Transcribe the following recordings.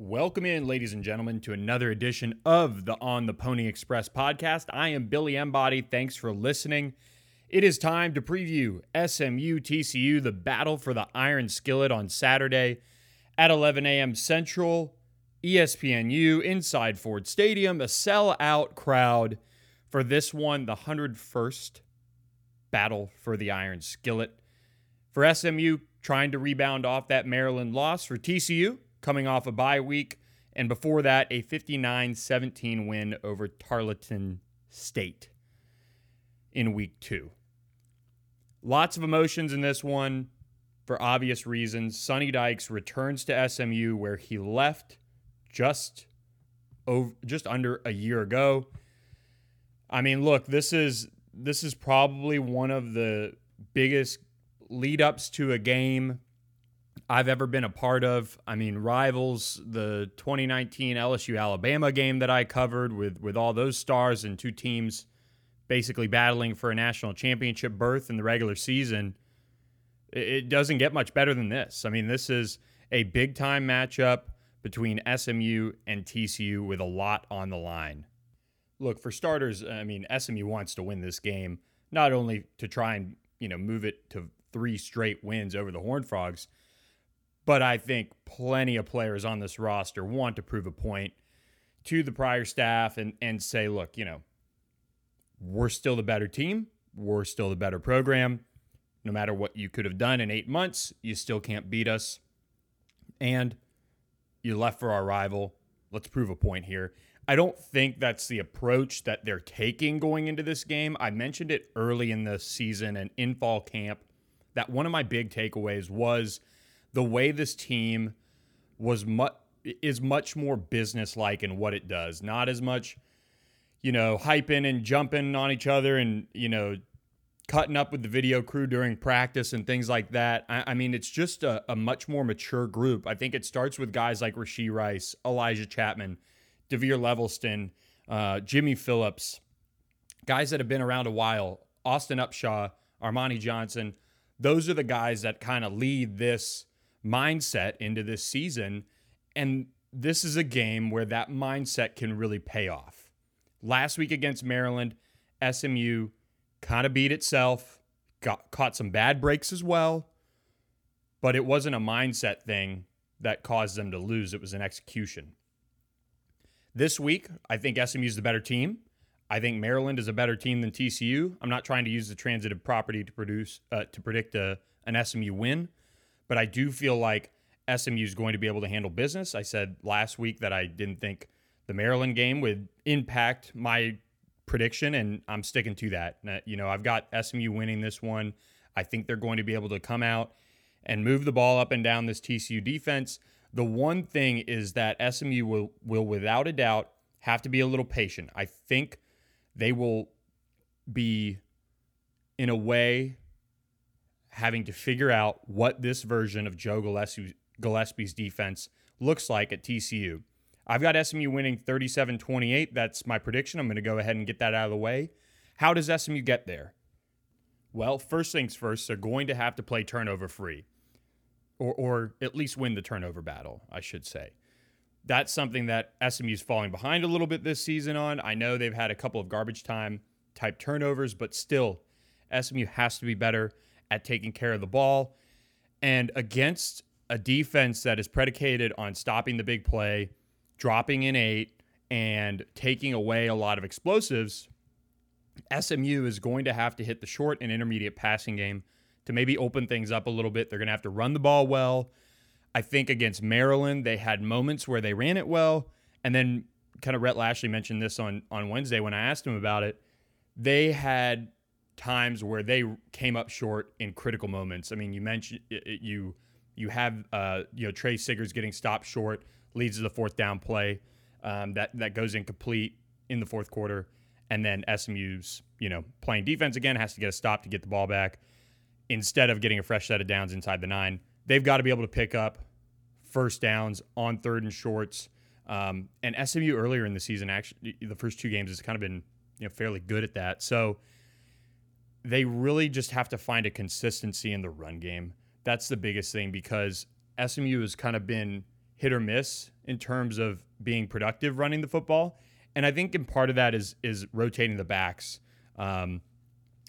Welcome in, ladies and gentlemen, to another edition of the On the Pony Express podcast. I am Billy Embody. Thanks for listening. It is time to preview SMU TCU, the battle for the Iron Skillet on Saturday at 11 a.m. Central, ESPNU inside Ford Stadium, a sellout crowd for this one, the 101st battle for the Iron Skillet. For SMU, trying to rebound off that Maryland loss. For TCU, coming off a bye week. And before that, a 59 17 win over Tarleton State in week two. Lots of emotions in this one for obvious reasons. Sonny Dykes returns to SMU where he left just over just under a year ago. I mean, look, this is this is probably one of the biggest lead ups to a game I've ever been a part of. I mean, rivals the 2019 LSU Alabama game that I covered with with all those stars and two teams basically battling for a national championship berth in the regular season. It doesn't get much better than this. I mean, this is a big time matchup between SMU and TCU with a lot on the line. Look, for starters, I mean, SMU wants to win this game, not only to try and, you know, move it to three straight wins over the Horned Frogs, but I think plenty of players on this roster want to prove a point to the prior staff and, and say, look, you know, we're still the better team. We're still the better program. No matter what you could have done in eight months, you still can't beat us. And you left for our rival. Let's prove a point here. I don't think that's the approach that they're taking going into this game. I mentioned it early in the season and in fall camp that one of my big takeaways was – the way this team was much is much more business-like in what it does. Not as much, you know, hyping and jumping on each other and you know, cutting up with the video crew during practice and things like that. I, I mean, it's just a, a, much more mature group. I think it starts with guys like Rashee Rice, Elijah Chapman, DeVere Levelston, uh, Jimmy Phillips, guys that have been around a while. Austin Upshaw, Armani Johnson. Those are the guys that kind of lead this mindset into this season. And this is a game where that mindset can really pay off. Last week against Maryland, SMU kind of beat itself, got caught some bad breaks as well, but it wasn't a mindset thing that caused them to lose. It was an execution. This week, I think SMU is the better team. I think Maryland is a better team than TCU. I'm not trying to use the transitive property to produce uh, to predict a, an SMU win, but I do feel like SMU is going to be able to handle business. I said last week that I didn't think the Maryland game would impact my prediction, and I'm sticking to that. You know, I've got SMU winning this one. I think they're going to be able to come out and move the ball up and down this TCU defense. The one thing is that SMU will, will without a doubt have to be a little patient. I think they will be, in a way, having to figure out what this version of Joe Gillespie, Gillespie's defense looks like at TCU. I've got SMU winning 37 28. That's my prediction. I'm going to go ahead and get that out of the way. How does SMU get there? Well, first things first, they're going to have to play turnover free, or, or at least win the turnover battle, I should say. That's something that SMU is falling behind a little bit this season on. I know they've had a couple of garbage time type turnovers, but still, SMU has to be better at taking care of the ball. And against a defense that is predicated on stopping the big play, dropping in eight, and taking away a lot of explosives, SMU is going to have to hit the short and intermediate passing game to maybe open things up a little bit. They're going to have to run the ball well. I think against Maryland, they had moments where they ran it well. And then kind of Rhett Lashlee mentioned this on, on Wednesday when I asked him about it. They had times where they came up short in critical moments. I mean, you mentioned you you have uh, you know Tre Siggers getting stopped short leads to the fourth down play um, that that goes incomplete in the fourth quarter, and then SMU's you know playing defense again has to get a stop to get the ball back instead of getting a fresh set of downs inside the nine. They've got to be able to pick up first downs on third and shorts. Um, and SMU earlier in the season, actually, the first two games has kind of been you know fairly good at that. So they really just have to find a consistency in the run game. That's the biggest thing because SMU has kind of been hit or miss in terms of being productive running the football. And I think in part of that is is rotating the backs. Um,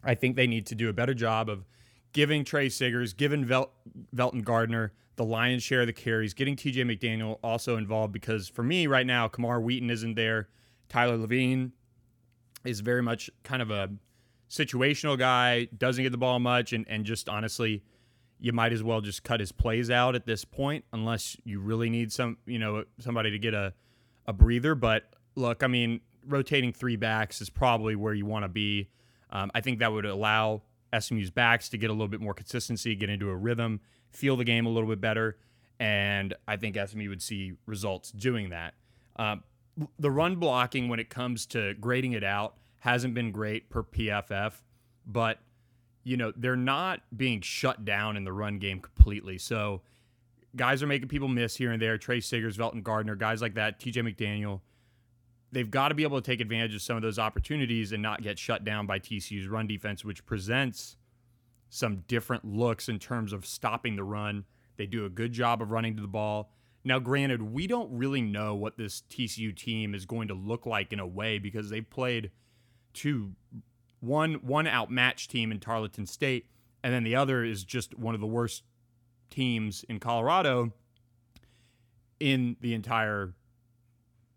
I think they need to do a better job of giving Tre Siggers, giving Vel- Velton Gardner the lion's share of the carries, getting TJ McDaniel also involved because for me right now, Camar Wheaton isn't there. Tyler Lavine is very much kind of a situational guy, doesn't get the ball much, and, and just honestly, you might as well just cut his plays out at this point, unless you really need some, you know, somebody to get a, a breather. But look, I mean, rotating three backs is probably where you want to be. Um, I think that would allow SMU's backs to get a little bit more consistency, get into a rhythm, feel the game a little bit better, and I think SMU would see results doing that. Um, the run blocking when it comes to grading it out hasn't been great per PFF, but you know they're not being shut down in the run game completely. So guys are making people miss here and there. Tre Siggers, Velton Gardner, guys like that, TJ McDaniel. They've got to be able to take advantage of some of those opportunities and not get shut down by TCU's run defense, which presents some different looks in terms of stopping the run. They do a good job of running to the ball. Now, granted, we don't really know what this TCU team is going to look like in a way because they've played two one one outmatched team in Tarleton State, and then the other is just one of the worst teams in Colorado in the entire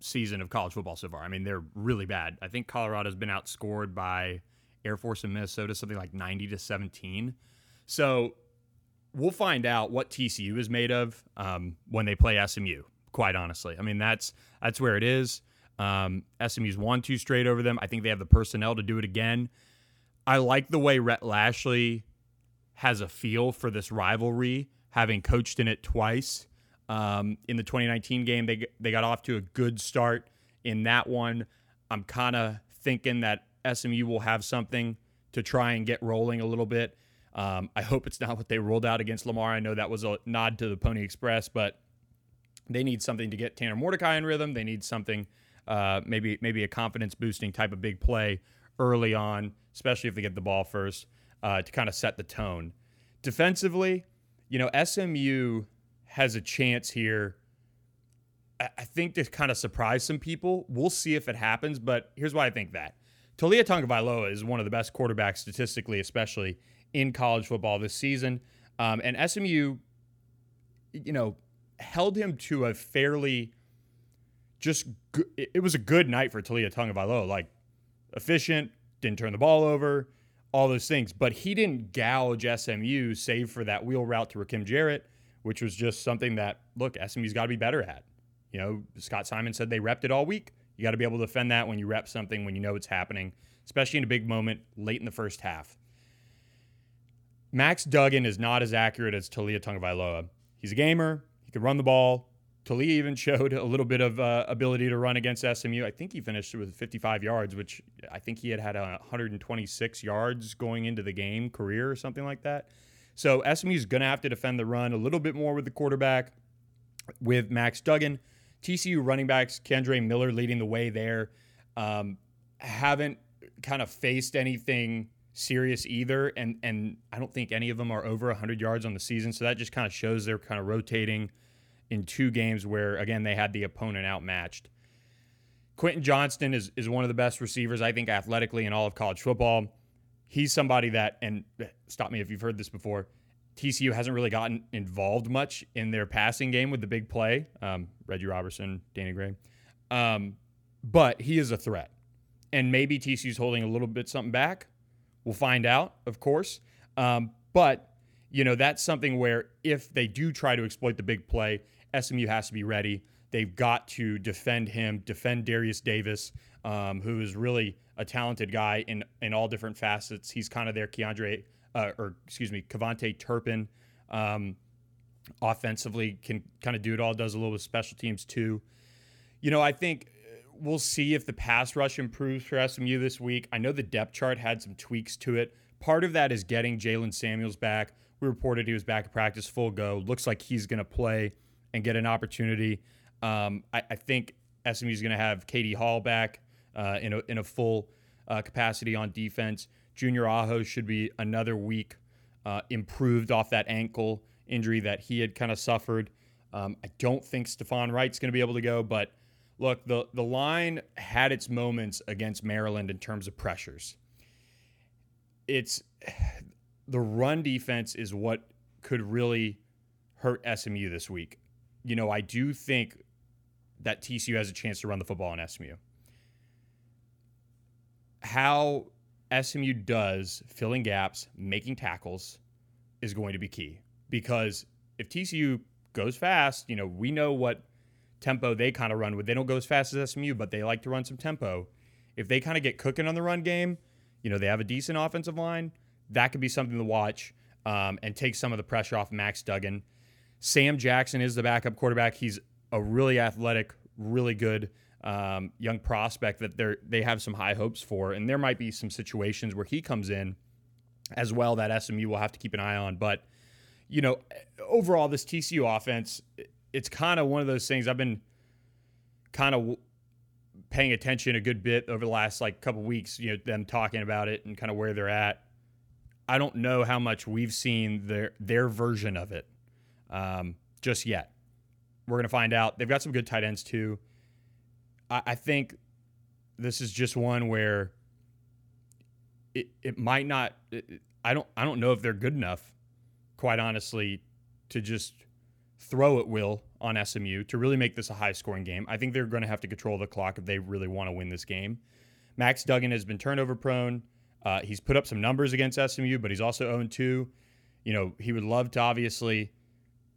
season of college football so far. I mean, they're really bad. I think Colorado's been outscored by Air Force and Minnesota something like 90 to 17. So we'll find out what TCU is made of um, when they play SMU. Quite honestly, I mean that's that's where it is. Um, SMU's won two straight over them. I think they have the personnel to do it again. I like the way Rhett Lashlee has a feel for this rivalry, having coached in it twice. Um, in the 2019 game, they they got off to a good start in that one. I'm kind of thinking that SMU will have something to try and get rolling a little bit. Um, I hope it's not what they rolled out against Lamar. I know that was a nod to the Pony Express, but they need something to get Tanner Mordecai in rhythm. They need something uh, maybe maybe a confidence boosting type of big play early on, especially if they get the ball first uh, to kind of set the tone. Defensively, you know, SMU has a chance here. I think to kind of surprise some people. We'll see if it happens, but here's why I think that. Taulia Tagovailoa is one of the best quarterbacks statistically, especially in college football this season. Um, and SMU, you know, held him to a fairly just it was a good night for Taulia Tagovailoa. Like efficient, didn't turn the ball over, all those things. But he didn't gouge SMU, save for that wheel route to Rakim Jarrett, which was just something that look SMU's got to be better at. You know, Scott Symons said they repped it all week. You got to be able to defend that when you rep something when you know it's happening, especially in a big moment late in the first half. Max Duggan is not as accurate as Taulia Tagovailoa. He's a gamer. He can run the ball. Taulia even showed a little bit of uh, ability to run against SMU. I think he finished with 55 yards, which I think he had had 126 yards going into the game career or something like that. So SMU is going to have to defend the run a little bit more with the quarterback with Max Duggan. TCU running backs, Kendre Miller leading the way there, um, haven't kind of faced anything serious either, and and I don't think any of them are over 100 yards on the season. So that just kind of shows they're kind of rotating in two games where, again, they had the opponent outmatched. Quentin Johnston is, is one of the best receivers, I think, athletically in all of college football. He's somebody that, and stop me if you've heard this before, TCU hasn't really gotten involved much in their passing game with the big play. Um, Reggie Robertson, Danny Gray. Um, but he is a threat. And maybe TCU's holding a little bit something back. We'll find out, of course. Um, but, you know, that's something where if they do try to exploit the big play, SMU has to be ready. They've got to defend him, defend Derius Davis, um, who is really a talented guy in in all different facets. He's kind of their Keandre, uh, or excuse me, KaVontae Turpin. Um, offensively, can kind of do it all. Does a little with special teams too. You know, I think we'll see if the pass rush improves for SMU this week. I know the depth chart had some tweaks to it. Part of that is getting Jalen Samuels back. We reported he was back at practice full go. Looks like he's going to play and get an opportunity. Um, I, I, think SMU is going to have Katie Hall back uh, in, a, in a full uh, capacity on defense. Junior Aho should be another week uh, improved off that ankle injury that he had kind of suffered. Um, I don't think Stefan Wright's going to be able to go, but look, the the line had its moments against Maryland in terms of pressures. It's the run defense is what could really hurt SMU this week. You know, I do think that TCU has a chance to run the football in SMU. How SMU does filling gaps, making tackles is going to be key because if TCU goes fast, you know, we know what tempo they kind of run with. They don't go as fast as SMU, but they like to run some tempo. If they kind of get cooking on the run game, you know, they have a decent offensive line. That could be something to watch um, and take some of the pressure off Max Duggan. Sam Jackson is the backup quarterback. He's a really athletic, really good um, young prospect that they they have some high hopes for, and there might be some situations where he comes in as well that SMU will have to keep an eye on. But you know, overall, this TCU offense, it's kind of one of those things I've been kind of paying attention a good bit over the last like couple weeks. You know, them talking about it and kind of where they're at. I don't know how much we've seen their their version of it um, just yet. We're gonna find out. They've got some good tight ends too. I, I think this is just one where it, it might not. It, I don't I don't know if they're good enough, quite honestly, to just throw at will on SMU to really make this a high scoring game. I think they're going to have to control the clock if they really want to win this game. Max Duggan has been turnover prone. Uh, he's put up some numbers against SMU, but he's also owned 2. You know, he would love to obviously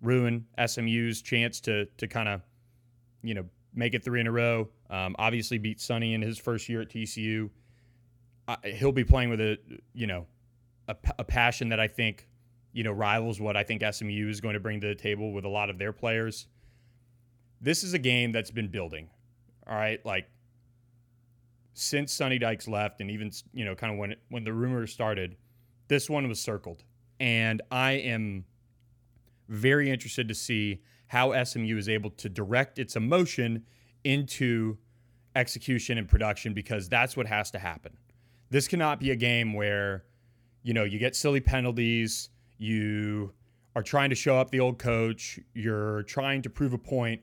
ruin SMU's chance to to kind of, you know, make it three in a row. Um, obviously beat Sonny in his first year at TCU. Uh, he'll be playing with a you know a, a, passion that I think you know rivals what I think SMU is going to bring to the table with a lot of their players. This is a game that's been building. All right, like since Sonny Dykes left, and even you know kind of when when the rumors started, this one was circled, and I am very interested to see how SMU is able to direct its emotion into execution and production because that's what has to happen. This cannot be a game where, you know, you get silly penalties, you are trying to show up the old coach, you're trying to prove a point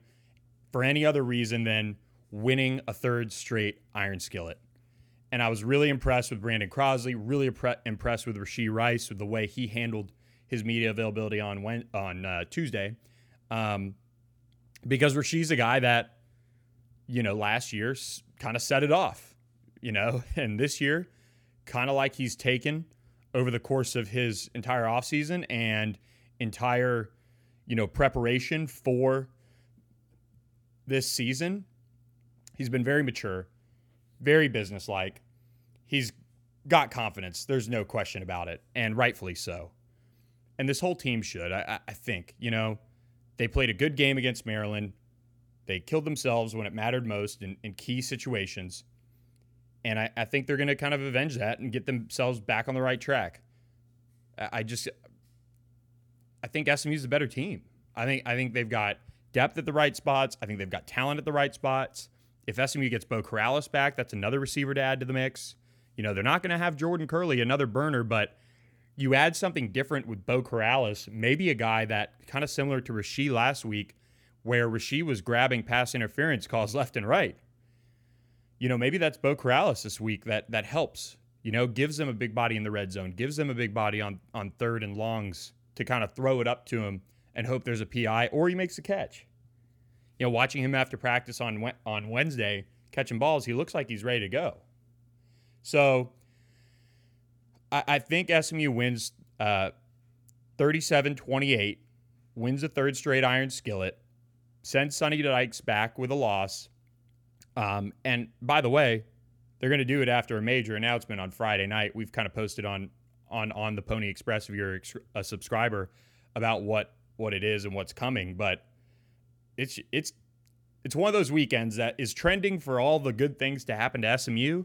for any other reason than winning a third straight iron skillet. And I was really impressed with Brandon Crosley, really impressed with Rashee Rice with the way he handled his media availability on when, on uh, Tuesday, um, because Rashee's a guy that you know last year kind of set it off, you know, and this year kind of like he's taken over the course of his entire offseason and entire you know preparation for this season he's been very mature very businesslike. He's got confidence. There's no question about it and rightfully so and this whole team should. I, I think you know they played a good game against Maryland. They killed themselves when it mattered most in, in key situations. And I, I think they're going to kind of avenge that and get themselves back on the right track. I just, I think SMU's a better team. I think I think they've got depth at the right spots. I think they've got talent at the right spots. If SMU gets Bo Corrales back, that's another receiver to add to the mix. You know, they're not going to have Jordan Kerley, another burner, but you add something different with Bo Corrales, maybe a guy that kind of similar to Rashee last week, where Rashee was grabbing pass interference calls left and right. You know, maybe that's Bo Corrales this week that that helps. You know, gives them a big body in the red zone, gives them a big body on on third and longs to kind of throw it up to him and hope there's a PI or he makes a catch. You know, watching him after practice on on Wednesday catching balls, he looks like he's ready to go. So I, I think SMU wins uh, 37 28, wins a third straight iron skillet, sends Sonny Dykes back with a loss. Um, and by the way, they're going to do it after a major announcement on Friday night. We've kind of posted on on on the Pony Express if you're a subscriber about what what it is and what's coming. But it's it's it's one of those weekends that is trending for all the good things to happen to SMU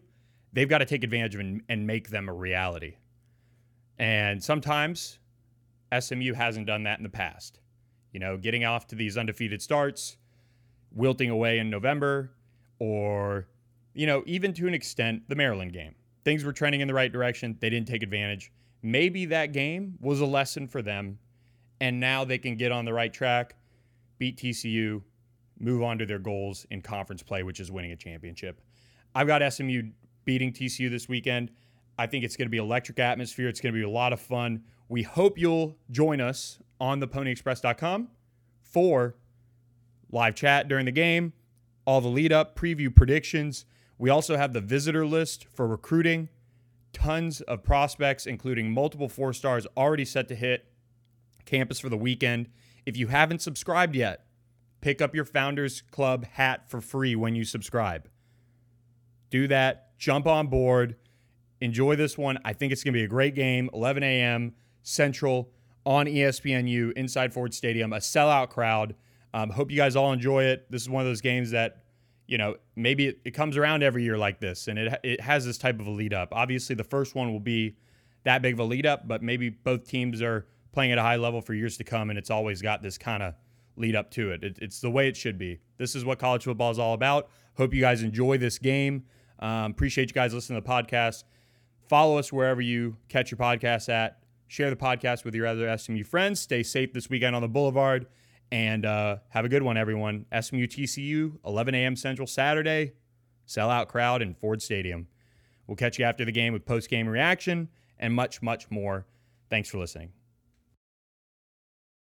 they've got to take advantage of and, and make them a reality. And sometimes SMU hasn't done that in the past. You know, getting off to these undefeated starts, wilting away in November, or, you know, even to an extent, the Maryland game. Things were trending in the right direction. They didn't take advantage. Maybe that game was a lesson for them, and now they can get on the right track. beat TCU, move on to their goals in conference play, which is winning a championship. I've got SMU beating TCU this weekend. I think it's going to be electric atmosphere. It's going to be a lot of fun. We hope you'll join us on theponyexpress.com for live chat during the game, all the lead up, preview predictions. We also have the visitor list for recruiting, tons of prospects, including multiple four stars already set to hit campus for the weekend. If you haven't subscribed yet, pick up your Founders Club hat for free when you subscribe. Do that, jump on board, enjoy this one. I think it's going to be a great game. 11 a.m. Central on ESPNU inside Ford Stadium, a sellout crowd. Um, hope you guys all enjoy it. This is one of those games that, you know, maybe it, it comes around every year like this, and it, it has this type of a lead up. Obviously, the first one will be that big of a lead up, but maybe both teams are playing at a high level for years to come, and it's always got this kind of lead up to it. it. It's the way it should be. This is what college football is all about. Hope you guys enjoy this game. Um, appreciate you guys listening to the podcast. Follow us wherever you catch your podcasts at. Share the podcast with your other SMU friends. Stay safe this weekend on the Boulevard. And uh, have a good one, everyone. SMU TCU, 11 a.m. Central Saturday. Sellout crowd in Ford Stadium. We'll catch you after the game with post game reaction and much, much more. Thanks for listening.